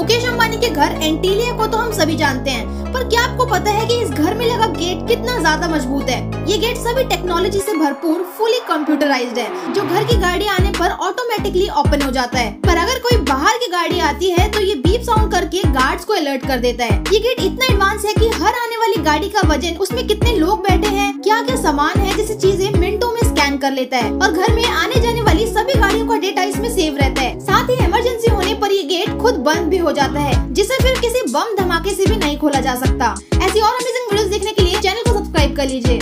मुकेश अंबानी के घर एंटीलिया को तो हम सभी जानते हैं, पर क्या आपको पता है कि इस घर में लगा गेट कितना ज़्यादा मज़बूत है? ये गेट सभी टेक्नोलॉजी से भरपूर फुली कंप्यूटराइज्ड है, जो घर की गाड़ी आने पर ऑटोमेटिकली ओपन हो जाता है। पर अगर कोई बाहर की गाड़ी आती है तो ये बीप साउंड करके गार्ड्स को अलर्ट कर देता है। ये गेट इतना एडवांस है की हर आने वाली गाड़ी का वज़न, उसमें कितने लोग बैठे हैं क्या क्या सामान है, जैसे चीज़ें मिनटों में स्कैन कर लेता है। और घर में आने जाने खुद बंद भी हो जाता है, जिसे फिर किसी बम धमाके से भी नहीं खोला जा सकता। ऐसी और अमेजिंग वीडियोस देखने के लिए चैनल को सब्सक्राइब कर लीजिए।